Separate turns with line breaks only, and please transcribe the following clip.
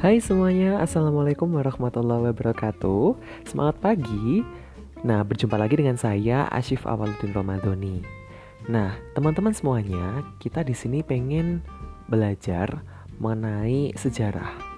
Hai semuanya, Assalamualaikum warahmatullahi wabarakatuh. Semangat pagi. Nah, berjumpa lagi dengan saya, Ashif Awaludin Romadoni Nah, teman-teman semuanya, kita di sini pengen belajar mengenai sejarah.